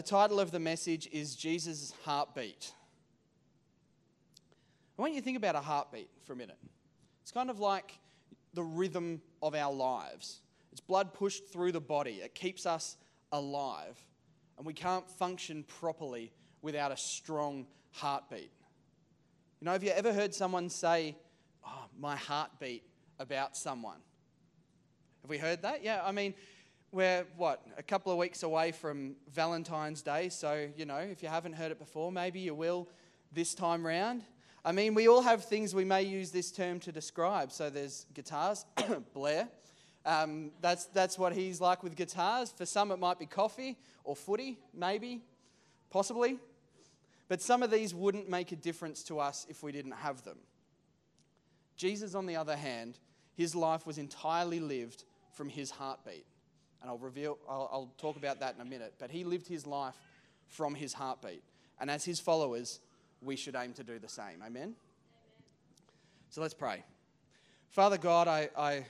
the title of the message is Jesus' Heartbeat. I want you to think about a heartbeat for a minute. It's kind of like the rhythm of our lives. It's blood pushed through the body, it keeps us alive, and we can't function properly without a strong heartbeat. You know, have you ever heard someone say, Oh, my heartbeat about someone? Have we heard that? Yeah, I mean, we're what, a couple of weeks away from Valentine's Day, so, you know, if you haven't heard it before, maybe you will this time round. I mean, we all have things we may use this term to describe. So there's guitars, Blair. Um, that's, that's what he's like with guitars. For some, it might be coffee or footy, maybe, possibly. But some of these wouldn't make a difference to us if we didn't have them. Jesus, on the other hand, his life was entirely lived from his heartbeat. And I'll reveal, I'll, I'll talk about that in a minute. But he lived his life from his heartbeat. And as his followers, we should aim to do the same. Amen? Amen. So let's pray. Father God, I, I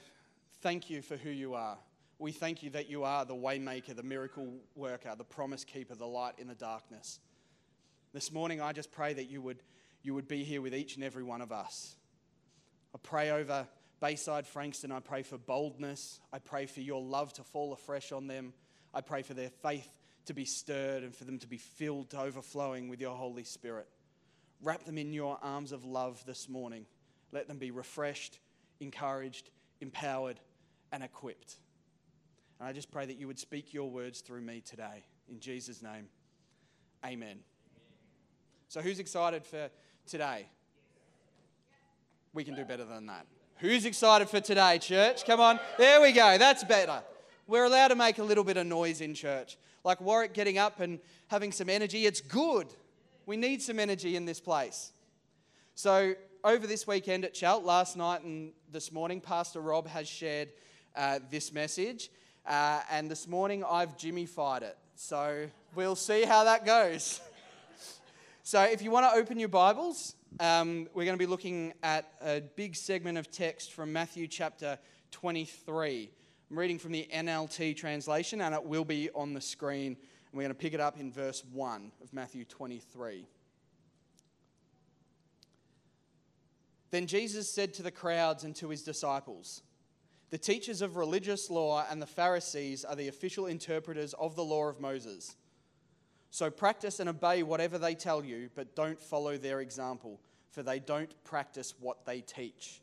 thank you for who you are. We thank you that you are the waymaker, the miracle worker, the promise keeper, the light in the darkness. This morning, I just pray that you would, you would be here with each and every one of us. I pray over Bayside Frankston, I pray for boldness. I pray for your love to fall afresh on them. I pray for their faith to be stirred and for them to be filled to overflowing with your Holy Spirit. Wrap them in your arms of love this morning. Let them be refreshed, encouraged, empowered, and equipped. And I just pray that you would speak your words through me today. In Jesus' name, amen. So, who's excited for today? We can do better than that. Who's excited for today, church? Come on. There we go. That's better. We're allowed to make a little bit of noise in church. Like Warwick getting up and having some energy, it's good. We need some energy in this place. So, over this weekend at Chelt, last night and this morning, Pastor Rob has shared uh, this message. Uh, and this morning, I've Jimmy-fied it. So, we'll see how that goes. so, if you want to open your Bibles, um, we're going to be looking at a big segment of text from Matthew chapter 23. I'm reading from the NLT translation, and it will be on the screen and we're going to pick it up in verse 1 of Matthew 23. Then Jesus said to the crowds and to his disciples, The teachers of religious law and the Pharisees are the official interpreters of the law of Moses. So practice and obey whatever they tell you, but don't follow their example, for they don't practice what they teach.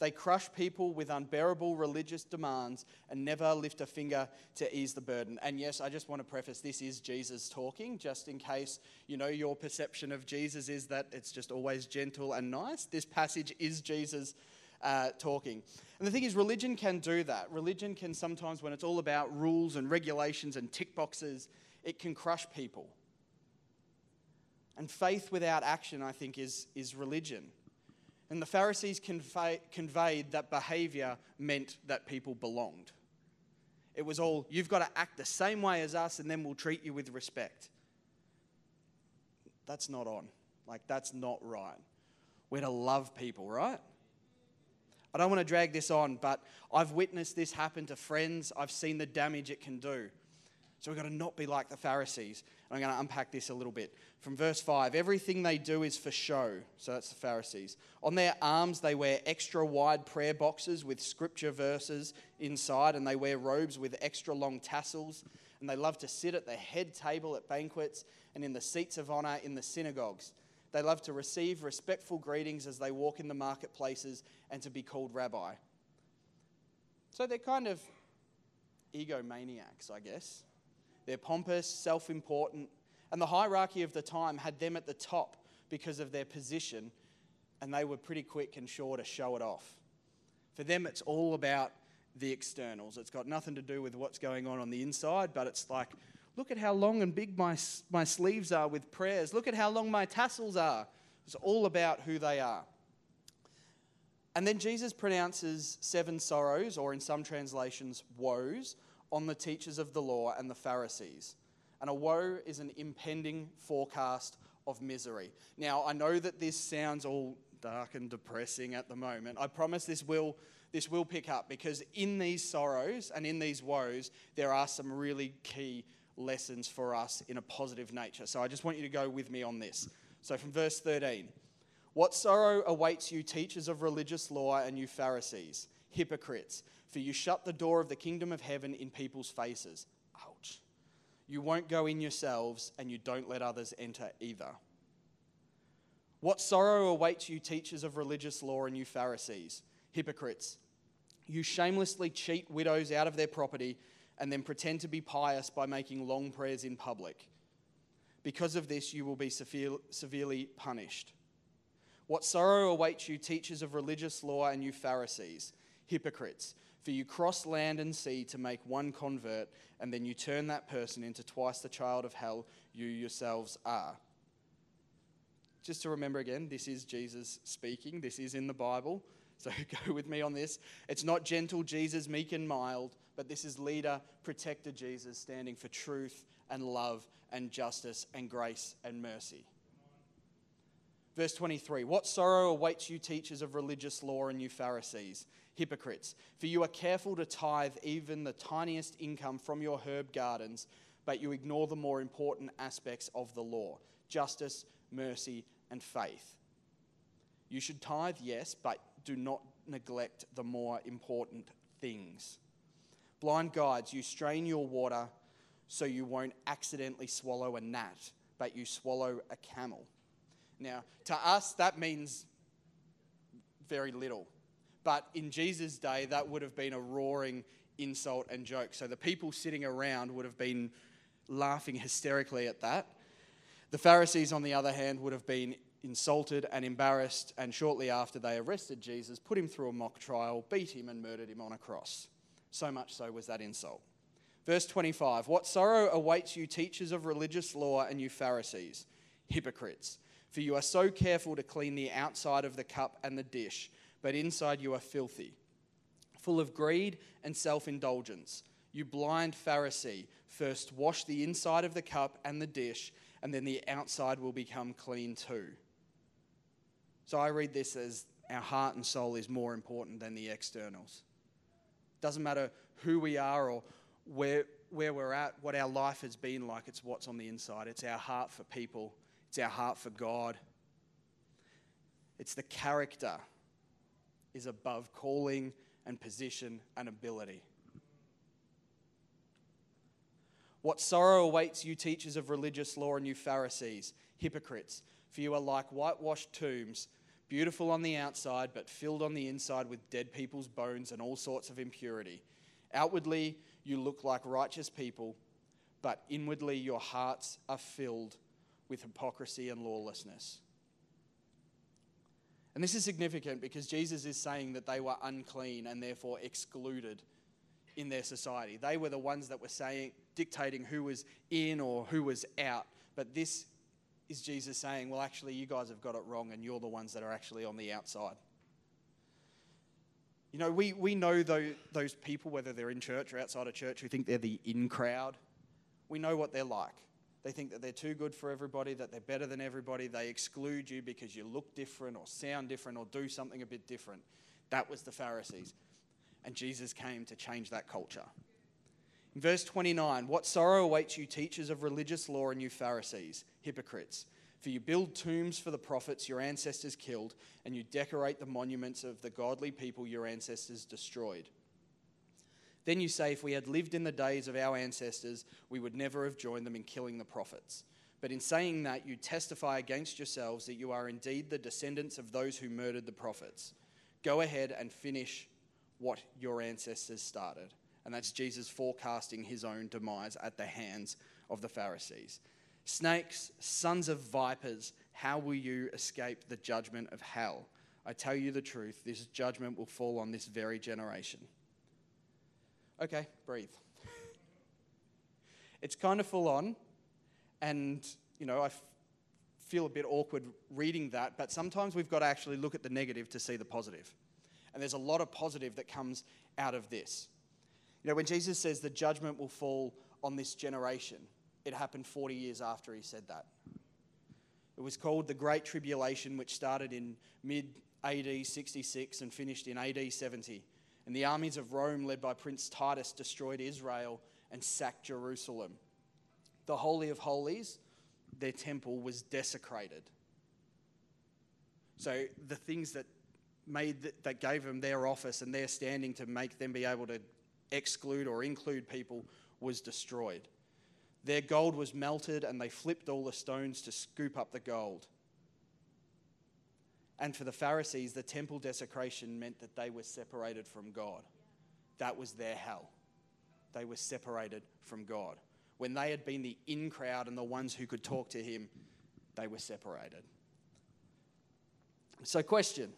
They crush people with unbearable religious demands and never lift a finger to ease the burden. And yes, I just want to preface this is Jesus talking, just in case you know your perception of Jesus is that it's just always gentle and nice. This passage is Jesus uh, talking. And the thing is, religion can do that. Religion can sometimes, when it's all about rules and regulations and tick boxes, it can crush people. And faith without action, I think, is, is religion. And the Pharisees conveyed that behavior meant that people belonged. It was all, you've got to act the same way as us and then we'll treat you with respect. That's not on. Like, that's not right. We're to love people, right? I don't want to drag this on, but I've witnessed this happen to friends. I've seen the damage it can do. So we've got to not be like the Pharisees. And I'm going to unpack this a little bit. From verse 5 everything they do is for show. So that's the Pharisees. On their arms, they wear extra wide prayer boxes with scripture verses inside, and they wear robes with extra long tassels. And they love to sit at the head table at banquets and in the seats of honor in the synagogues. They love to receive respectful greetings as they walk in the marketplaces and to be called rabbi. So they're kind of egomaniacs, I guess. They're pompous, self important, and the hierarchy of the time had them at the top because of their position, and they were pretty quick and sure to show it off. For them, it's all about the externals. It's got nothing to do with what's going on on the inside, but it's like, look at how long and big my, my sleeves are with prayers. Look at how long my tassels are. It's all about who they are. And then Jesus pronounces seven sorrows, or in some translations, woes, on the teachers of the law and the Pharisees. And a woe is an impending forecast of misery. Now, I know that this sounds all dark and depressing at the moment. I promise this will, this will pick up because in these sorrows and in these woes, there are some really key lessons for us in a positive nature. So I just want you to go with me on this. So from verse 13 What sorrow awaits you, teachers of religious law, and you Pharisees, hypocrites, for you shut the door of the kingdom of heaven in people's faces. Ouch. You won't go in yourselves, and you don't let others enter either. What sorrow awaits you, teachers of religious law, and you Pharisees, hypocrites! You shamelessly cheat widows out of their property and then pretend to be pious by making long prayers in public. Because of this, you will be severe, severely punished. What sorrow awaits you, teachers of religious law, and you Pharisees, hypocrites! For you cross land and sea to make one convert, and then you turn that person into twice the child of hell you yourselves are. Just to remember again, this is Jesus speaking, this is in the Bible. So go with me on this. It's not gentle Jesus, meek and mild, but this is leader, protector Jesus, standing for truth and love and justice and grace and mercy. Verse 23 What sorrow awaits you, teachers of religious law, and you Pharisees, hypocrites! For you are careful to tithe even the tiniest income from your herb gardens, but you ignore the more important aspects of the law justice, mercy, and faith. You should tithe, yes, but do not neglect the more important things. Blind guides, you strain your water so you won't accidentally swallow a gnat, but you swallow a camel. Now, to us, that means very little. But in Jesus' day, that would have been a roaring insult and joke. So the people sitting around would have been laughing hysterically at that. The Pharisees, on the other hand, would have been insulted and embarrassed, and shortly after they arrested Jesus, put him through a mock trial, beat him, and murdered him on a cross. So much so was that insult. Verse 25 What sorrow awaits you, teachers of religious law, and you Pharisees, hypocrites! For you are so careful to clean the outside of the cup and the dish, but inside you are filthy, full of greed and self indulgence. You blind Pharisee, first wash the inside of the cup and the dish, and then the outside will become clean too. So I read this as our heart and soul is more important than the externals. Doesn't matter who we are or where, where we're at, what our life has been like, it's what's on the inside. It's our heart for people, it's our heart for God. It's the character is above calling and position and ability. What sorrow awaits you, teachers of religious law, and you Pharisees, hypocrites, for you are like whitewashed tombs, beautiful on the outside, but filled on the inside with dead people's bones and all sorts of impurity. Outwardly, you look like righteous people, but inwardly, your hearts are filled with hypocrisy and lawlessness. And this is significant because Jesus is saying that they were unclean and therefore excluded in their society. They were the ones that were saying, dictating who was in or who was out. But this is Jesus saying, well, actually, you guys have got it wrong, and you're the ones that are actually on the outside. You know, we, we know those, those people, whether they're in church or outside of church, who think they're the in crowd. We know what they're like. They think that they're too good for everybody, that they're better than everybody. They exclude you because you look different or sound different or do something a bit different. That was the Pharisees. And Jesus came to change that culture. In verse 29, what sorrow awaits you, teachers of religious law, and you Pharisees, hypocrites! For you build tombs for the prophets your ancestors killed, and you decorate the monuments of the godly people your ancestors destroyed. Then you say, If we had lived in the days of our ancestors, we would never have joined them in killing the prophets. But in saying that, you testify against yourselves that you are indeed the descendants of those who murdered the prophets. Go ahead and finish what your ancestors started. And that's Jesus forecasting his own demise at the hands of the Pharisees. Snakes, sons of vipers, how will you escape the judgment of hell? I tell you the truth, this judgment will fall on this very generation. Okay, breathe. it's kind of full on, and you know, I f- feel a bit awkward reading that, but sometimes we've got to actually look at the negative to see the positive. And there's a lot of positive that comes out of this. You know, when Jesus says the judgment will fall on this generation, it happened 40 years after he said that. It was called the Great Tribulation, which started in mid AD 66 and finished in AD 70. And the armies of Rome, led by Prince Titus, destroyed Israel and sacked Jerusalem. the Holy of Holies, their temple was desecrated. So the things that made th- that gave them their office and their standing to make them be able to exclude or include people was destroyed. Their gold was melted and they flipped all the stones to scoop up the gold. And for the Pharisees, the temple desecration meant that they were separated from God. That was their hell. They were separated from God. When they had been the in crowd and the ones who could talk to Him, they were separated. So, question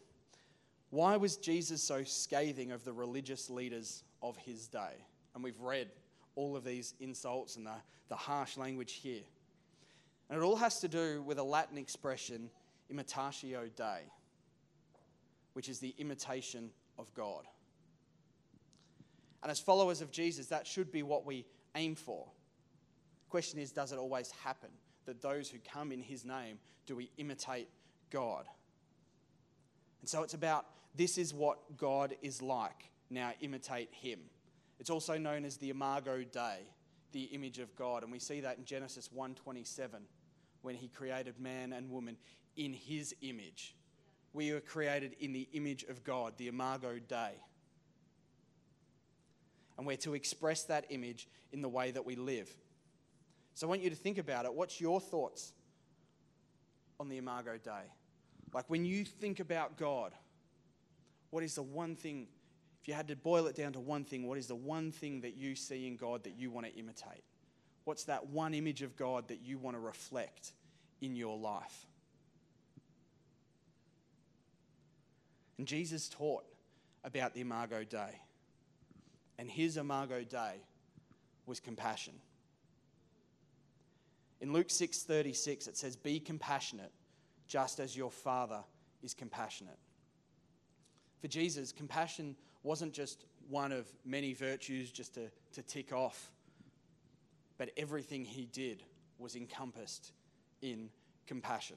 why was Jesus so scathing of the religious leaders of his day? And we've read all of these insults and the, the harsh language here. And it all has to do with a Latin expression, imitatio Dei, which is the imitation of God. And as followers of Jesus, that should be what we aim for. Question is, does it always happen that those who come in his name, do we imitate God? And so it's about this is what God is like. Now imitate him. It's also known as the imago Dei, the image of God, and we see that in Genesis 1:27 when he created man and woman in his image. We were created in the image of God, the imago Dei. And we're to express that image in the way that we live. So I want you to think about it. What's your thoughts on the imago Dei? Like when you think about God, what is the one thing, if you had to boil it down to one thing, what is the one thing that you see in God that you want to imitate? What's that one image of God that you want to reflect in your life? And Jesus taught about the Imago Dei. And his Imago Dei was compassion. In Luke 6:36 it says be compassionate just as your father is compassionate. For Jesus, compassion wasn't just one of many virtues just to, to tick off, but everything he did was encompassed in compassion.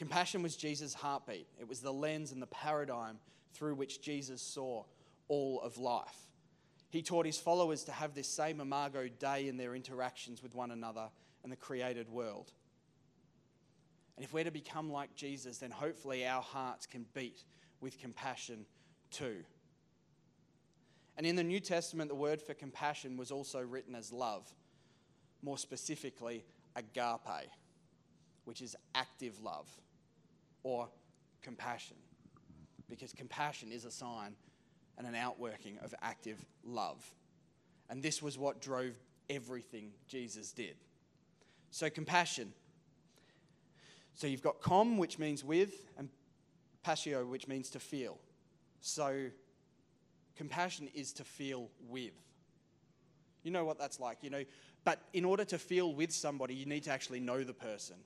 Compassion was Jesus' heartbeat, it was the lens and the paradigm through which Jesus saw all of life. He taught his followers to have this same imago Dei in their interactions with one another and the created world. And if we're to become like Jesus, then hopefully our hearts can beat with compassion too. And in the New Testament, the word for compassion was also written as love, more specifically, agape, which is active love or compassion, because compassion is a sign and an outworking of active love. And this was what drove everything Jesus did. So, compassion. So, you've got com, which means with, and Passio, which means to feel. So, compassion is to feel with. You know what that's like, you know. But in order to feel with somebody, you need to actually know the person.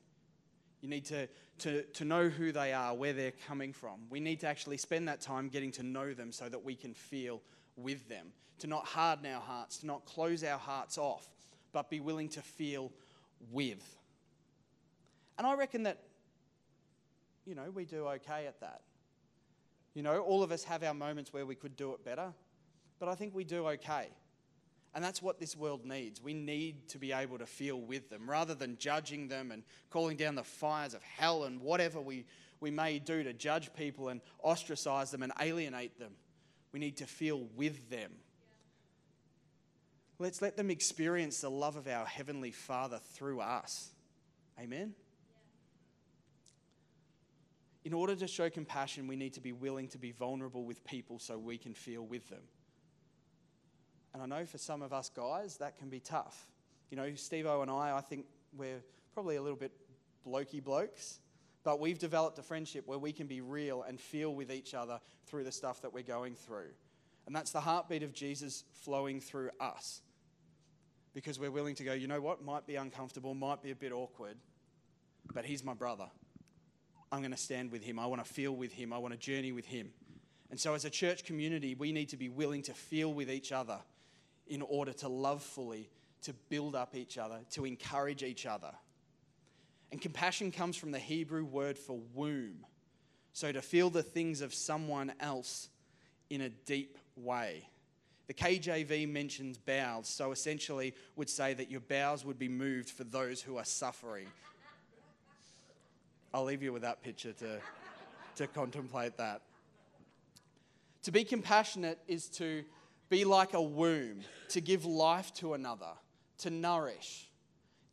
You need to, to, to know who they are, where they're coming from. We need to actually spend that time getting to know them so that we can feel with them. To not harden our hearts, to not close our hearts off, but be willing to feel with. And I reckon that you know, we do okay at that. You know, all of us have our moments where we could do it better, but I think we do okay. And that's what this world needs. We need to be able to feel with them rather than judging them and calling down the fires of hell and whatever we, we may do to judge people and ostracize them and alienate them. We need to feel with them. Let's let them experience the love of our Heavenly Father through us. Amen? in order to show compassion, we need to be willing to be vulnerable with people so we can feel with them. And I know for some of us guys, that can be tough. You know, Steve O and I, I think we're probably a little bit blokey blokes, but we've developed a friendship where we can be real and feel with each other through the stuff that we're going through. And that's the heartbeat of Jesus flowing through us. Because we're willing to go, you know what, might be uncomfortable, might be a bit awkward, but he's my brother. I'm going to stand with him. I want to feel with him. I want to journey with him. And so, as a church community, we need to be willing to feel with each other in order to love fully, to build up each other, to encourage each other. And compassion comes from the Hebrew word for womb. So, to feel the things of someone else in a deep way. The KJV mentions bowels, so essentially would say that your bowels would be moved for those who are suffering. I'll leave you with that picture to, to contemplate that. To be compassionate is to be like a womb, to give life to another, to nourish,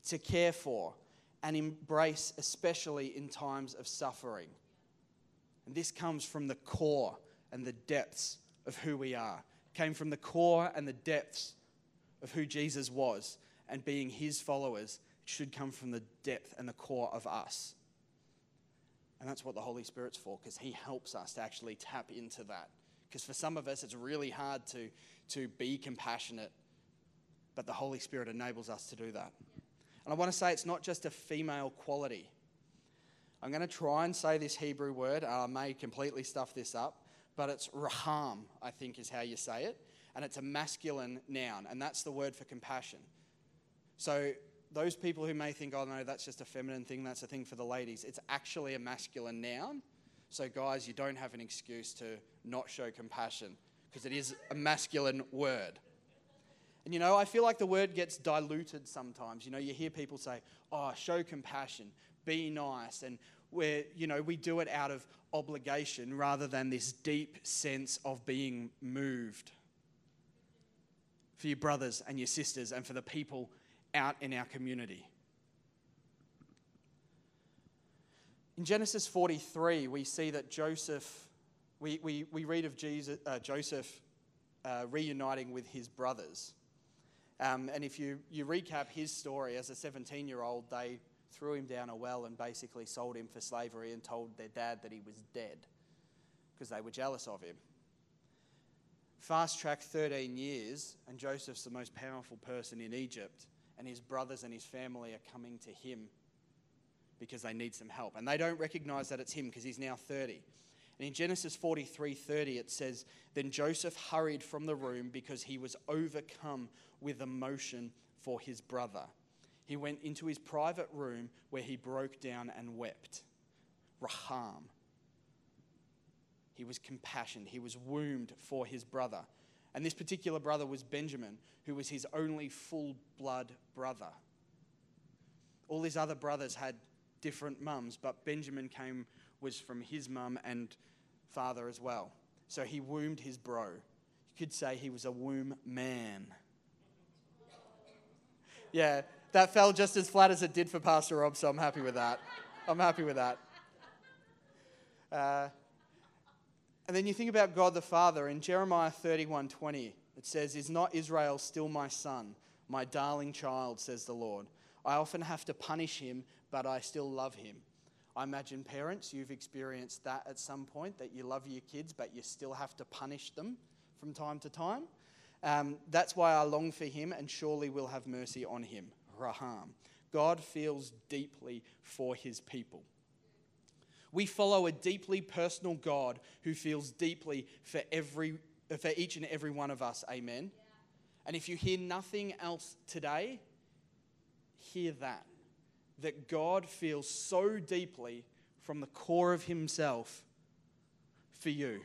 to care for, and embrace, especially in times of suffering. And this comes from the core and the depths of who we are. It came from the core and the depths of who Jesus was, and being his followers it should come from the depth and the core of us. And that's what the Holy Spirit's for, because he helps us to actually tap into that. Because for some of us, it's really hard to, to be compassionate, but the Holy Spirit enables us to do that. And I want to say it's not just a female quality. I'm going to try and say this Hebrew word. I may completely stuff this up, but it's raham, I think is how you say it. And it's a masculine noun, and that's the word for compassion. So, those people who may think, oh no, that's just a feminine thing, that's a thing for the ladies, it's actually a masculine noun. So, guys, you don't have an excuse to not show compassion because it is a masculine word. And you know, I feel like the word gets diluted sometimes. You know, you hear people say, oh, show compassion, be nice, and where, you know, we do it out of obligation rather than this deep sense of being moved for your brothers and your sisters and for the people out in our community. In Genesis 43, we see that Joseph, we, we, we read of Jesus, uh, Joseph uh, reuniting with his brothers. Um, and if you, you recap his story, as a 17 year old, they threw him down a well and basically sold him for slavery and told their dad that he was dead because they were jealous of him. Fast track 13 years, and Joseph's the most powerful person in Egypt, and his brothers and his family are coming to him because they need some help. And they don't recognize that it's him because he's now 30. And in Genesis 43:30 it says, "Then Joseph hurried from the room because he was overcome with emotion for his brother. He went into his private room where he broke down and wept." Raham. He was compassionate. He was wombed for his brother. And this particular brother was Benjamin, who was his only full blood brother. All his other brothers had different mums, but Benjamin came was from his mum and father as well. So he wombed his bro. You could say he was a womb man. Yeah, that fell just as flat as it did for Pastor Rob, so I'm happy with that. I'm happy with that. Uh, and then you think about God the Father in Jeremiah 31:20. It says, "Is not Israel still my son, my darling child?" says the Lord. I often have to punish him, but I still love him. I imagine parents, you've experienced that at some point that you love your kids, but you still have to punish them from time to time. Um, that's why I long for him and surely will have mercy on him. Raham. God feels deeply for his people. We follow a deeply personal God who feels deeply for, every, for each and every one of us. Amen. Yeah. And if you hear nothing else today, hear that that God feels so deeply from the core of Himself for you.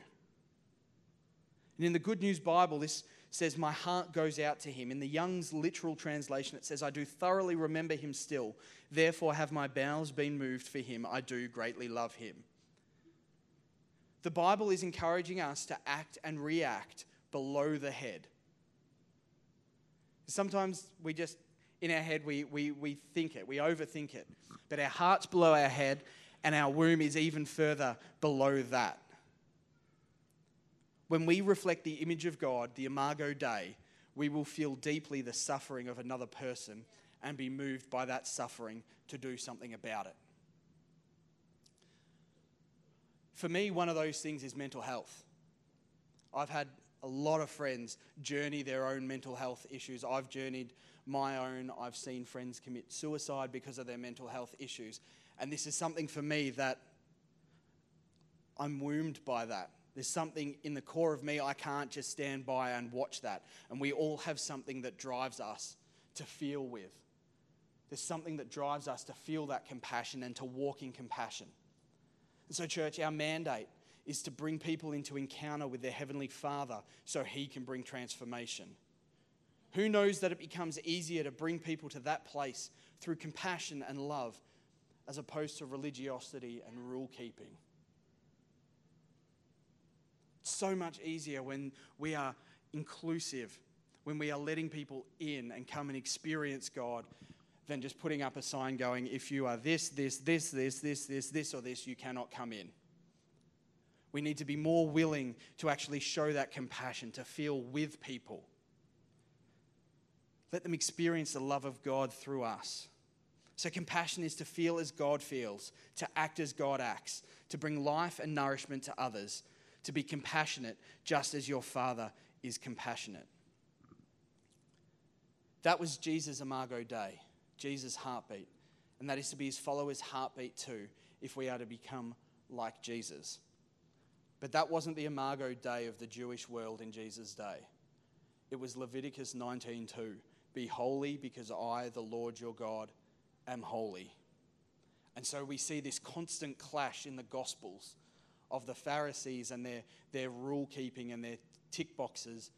And in the Good News Bible, this says, My heart goes out to him. In the Young's literal translation, it says, I do thoroughly remember him still. Therefore, have my bowels been moved for him. I do greatly love him. The Bible is encouraging us to act and react below the head. Sometimes we just in our head, we, we, we think it, we overthink it. But our heart's below our head, and our womb is even further below that. When we reflect the image of God, the Imago Dei, we will feel deeply the suffering of another person and be moved by that suffering to do something about it. For me, one of those things is mental health. I've had a lot of friends journey their own mental health issues. I've journeyed my own. I've seen friends commit suicide because of their mental health issues. And this is something for me that I'm wombed by that. There's something in the core of me, I can't just stand by and watch that. And we all have something that drives us to feel with. There's something that drives us to feel that compassion and to walk in compassion. And so, church, our mandate is to bring people into encounter with their Heavenly Father so He can bring transformation. Who knows that it becomes easier to bring people to that place through compassion and love as opposed to religiosity and rule keeping? It's so much easier when we are inclusive, when we are letting people in and come and experience God than just putting up a sign going, if you are this, this, this, this, this, this, this, or this, you cannot come in. We need to be more willing to actually show that compassion, to feel with people. Let them experience the love of God through us. So, compassion is to feel as God feels, to act as God acts, to bring life and nourishment to others, to be compassionate just as your Father is compassionate. That was Jesus' Imago Dei, Jesus' heartbeat. And that is to be his followers' heartbeat too, if we are to become like Jesus. But that wasn't the Imago Dei of the Jewish world in Jesus' day. It was Leviticus 19:2. Be holy because I, the Lord your God, am holy. And so we see this constant clash in the Gospels of the Pharisees and their, their rule keeping and their tick boxes,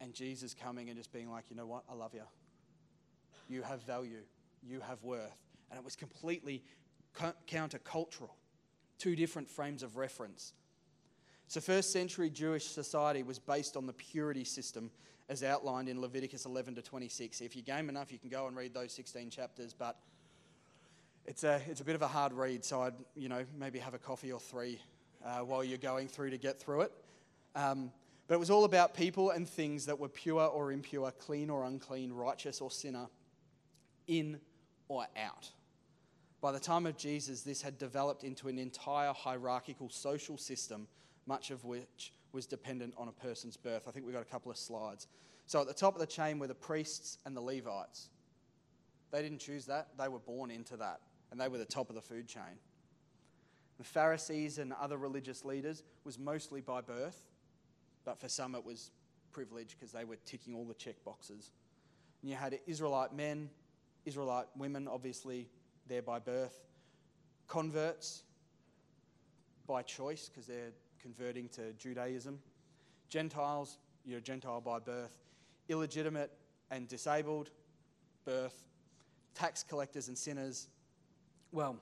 and Jesus coming and just being like, you know what, I love you. You have value, you have worth. And it was completely countercultural, two different frames of reference. So, first century Jewish society was based on the purity system as outlined in Leviticus 11 to 26. If you're game enough, you can go and read those 16 chapters, but it's a, it's a bit of a hard read, so I'd you know, maybe have a coffee or three uh, while you're going through to get through it. Um, but it was all about people and things that were pure or impure, clean or unclean, righteous or sinner, in or out. By the time of Jesus, this had developed into an entire hierarchical social system much of which was dependent on a person's birth. I think we've got a couple of slides. So at the top of the chain were the priests and the Levites. They didn't choose that, they were born into that, and they were the top of the food chain. The Pharisees and other religious leaders was mostly by birth, but for some it was privilege because they were ticking all the check boxes. And you had Israelite men, Israelite women, obviously, there by birth, converts by choice because they're converting to Judaism. Gentiles, you're a Gentile by birth. Illegitimate and disabled, birth. Tax collectors and sinners, well,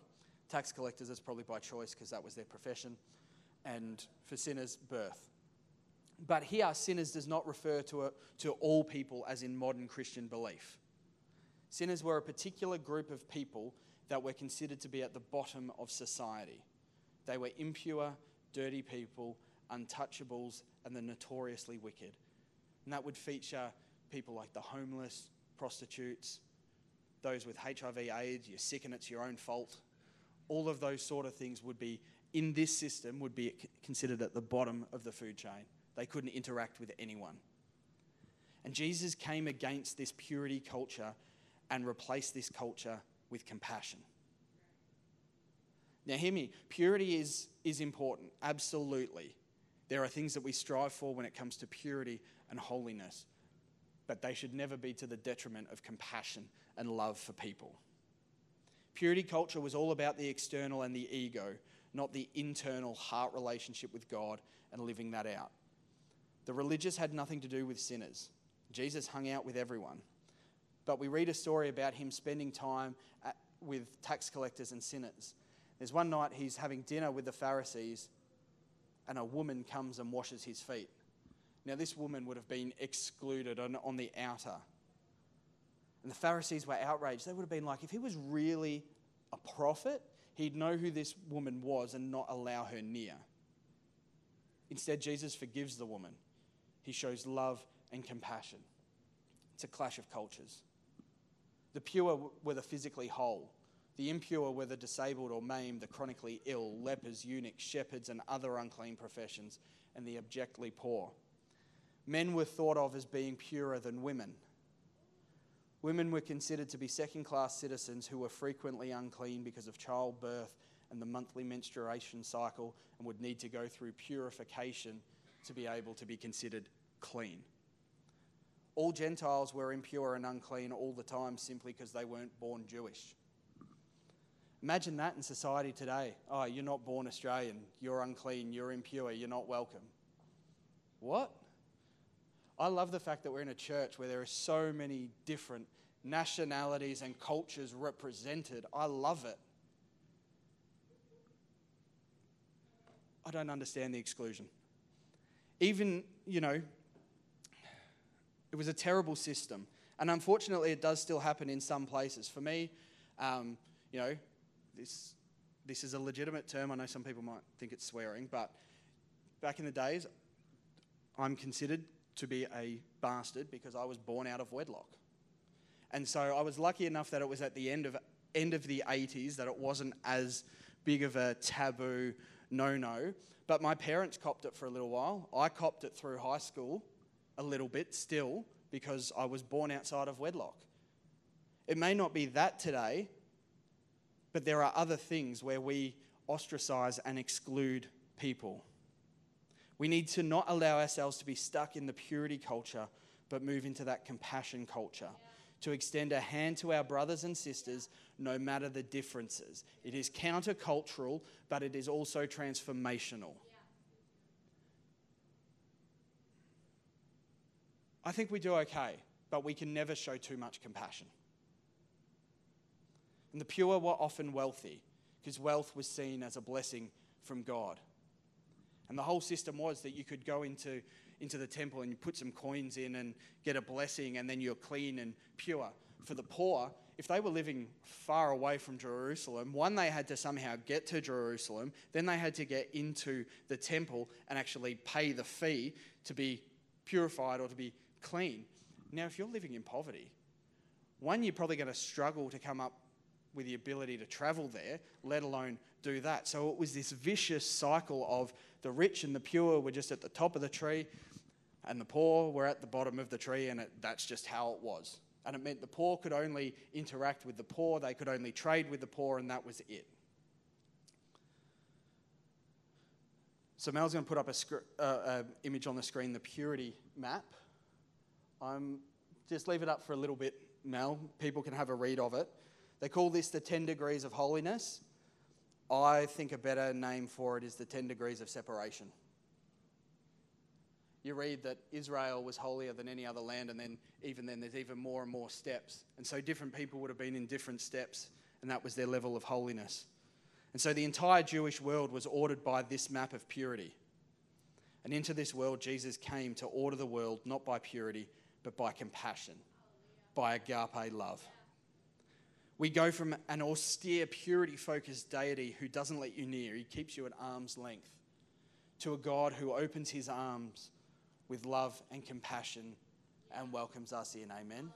tax collectors is probably by choice because that was their profession. And for sinners, birth. But here, sinners does not refer to, a, to all people as in modern Christian belief. Sinners were a particular group of people that were considered to be at the bottom of society. They were impure, dirty people, untouchables, and the notoriously wicked. And that would feature people like the homeless, prostitutes, those with HIV, AIDS, you're sick and it's your own fault. All of those sort of things would be, in this system, would be considered at the bottom of the food chain. They couldn't interact with anyone. And Jesus came against this purity culture and replaced this culture with compassion. Now, hear me, purity is, is important, absolutely. There are things that we strive for when it comes to purity and holiness, but they should never be to the detriment of compassion and love for people. Purity culture was all about the external and the ego, not the internal heart relationship with God and living that out. The religious had nothing to do with sinners. Jesus hung out with everyone. But we read a story about him spending time at, with tax collectors and sinners there's one night he's having dinner with the Pharisees, and a woman comes and washes his feet. Now, this woman would have been excluded on, on the outer. And the Pharisees were outraged. They would have been like, if he was really a prophet, he'd know who this woman was and not allow her near. Instead, Jesus forgives the woman. He shows love and compassion. It's a clash of cultures. The pure were the physically whole. The impure whether disabled or maimed, the chronically ill, lepers, eunuchs, shepherds, and other unclean professions, and the abjectly poor. Men were thought of as being purer than women. Women were considered to be second class citizens who were frequently unclean because of childbirth and the monthly menstruation cycle and would need to go through purification to be able to be considered clean. All Gentiles were impure and unclean all the time simply because they weren't born Jewish. Imagine that in society today. Oh, you're not born Australian. You're unclean. You're impure. You're not welcome. What? I love the fact that we're in a church where there are so many different nationalities and cultures represented. I love it. I don't understand the exclusion. Even, you know, it was a terrible system. And unfortunately, it does still happen in some places. For me, um, you know, this, this is a legitimate term. I know some people might think it's swearing, but back in the days, I'm considered to be a bastard because I was born out of wedlock. And so I was lucky enough that it was at the end of, end of the 80s that it wasn't as big of a taboo no no. But my parents copped it for a little while. I copped it through high school a little bit still because I was born outside of wedlock. It may not be that today, but there are other things where we ostracize and exclude people. We need to not allow ourselves to be stuck in the purity culture, but move into that compassion culture. Yeah. To extend a hand to our brothers and sisters no matter the differences. It is countercultural, but it is also transformational. I think we do okay, but we can never show too much compassion. And the pure were often wealthy because wealth was seen as a blessing from God. And the whole system was that you could go into, into the temple and you put some coins in and get a blessing, and then you're clean and pure. For the poor, if they were living far away from Jerusalem, one, they had to somehow get to Jerusalem, then they had to get into the temple and actually pay the fee to be purified or to be clean. Now, if you're living in poverty, one, you're probably going to struggle to come up with the ability to travel there, let alone do that. So it was this vicious cycle of the rich and the pure were just at the top of the tree, and the poor were at the bottom of the tree, and it, that's just how it was. And it meant the poor could only interact with the poor, they could only trade with the poor, and that was it. So Mel's going to put up a uh, image on the screen, the purity map. I'm just leave it up for a little bit, Mel. People can have a read of it. They call this the 10 degrees of holiness. I think a better name for it is the 10 degrees of separation you read that Israel was holier than any other land, and then even then, there's even more and more steps. And so, different people would have been in different steps, and that was their level of holiness. And so, the entire Jewish world was ordered by this map of purity. And into this world, Jesus came to order the world not by purity, but by compassion, by agape love. We go from an austere, purity focused deity who doesn't let you near, he keeps you at arm's length, to a God who opens his arms with love and compassion and welcomes us in. Amen.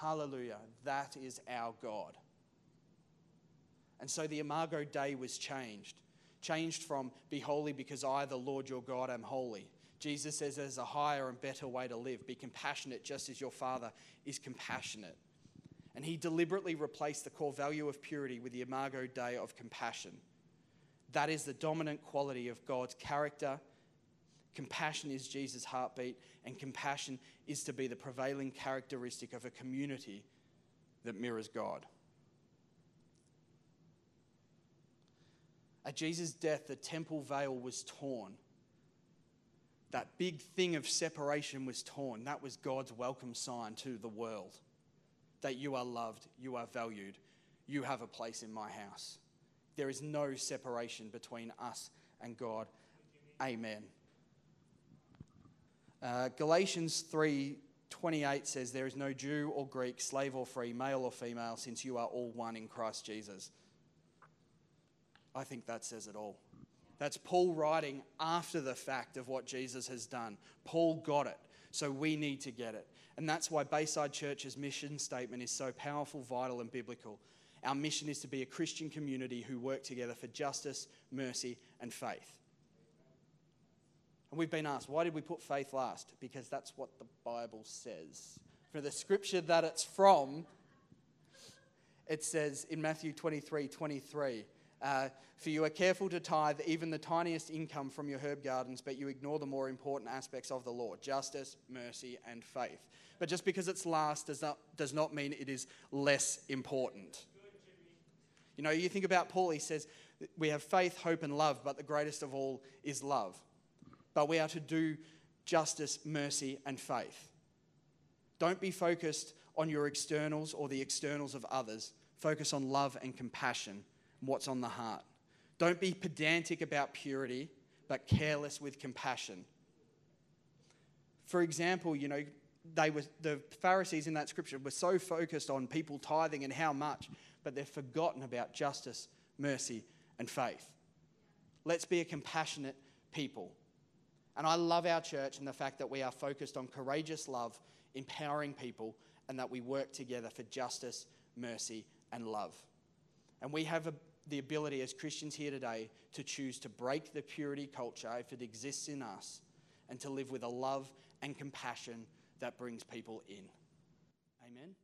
Hallelujah. That is our God. And so the Imago Dei was changed. Changed from be holy because I, the Lord your God, am holy. Jesus says there's a higher and better way to live. Be compassionate just as your Father is compassionate. And he deliberately replaced the core value of purity with the Imago Dei of compassion. That is the dominant quality of God's character Compassion is Jesus' heartbeat, and compassion is to be the prevailing characteristic of a community that mirrors God. At Jesus' death, the temple veil was torn. That big thing of separation was torn. That was God's welcome sign to the world that you are loved, you are valued, you have a place in my house. There is no separation between us and God. Amen. Uh, Galatians 3:28 says, "There is no Jew or Greek, slave or free, male or female, since you are all one in Christ Jesus." I think that says it all. That's Paul writing after the fact of what Jesus has done. Paul got it, so we need to get it. And that's why Bayside Church's mission statement is so powerful, vital, and biblical. Our mission is to be a Christian community who work together for justice, mercy, and faith. And we've been asked, why did we put faith last? Because that's what the Bible says. For the scripture that it's from, it says in Matthew 23 23, uh, for you are careful to tithe even the tiniest income from your herb gardens, but you ignore the more important aspects of the law justice, mercy, and faith. But just because it's last does not, does not mean it is less important. You know, you think about Paul, he says, we have faith, hope, and love, but the greatest of all is love. But we are to do justice, mercy, and faith. Don't be focused on your externals or the externals of others. Focus on love and compassion what's on the heart. Don't be pedantic about purity, but careless with compassion. For example, you know, they were the Pharisees in that scripture were so focused on people tithing and how much, but they've forgotten about justice, mercy, and faith. Let's be a compassionate people. And I love our church and the fact that we are focused on courageous love, empowering people, and that we work together for justice, mercy, and love. And we have a, the ability as Christians here today to choose to break the purity culture if it exists in us and to live with a love and compassion that brings people in. Amen.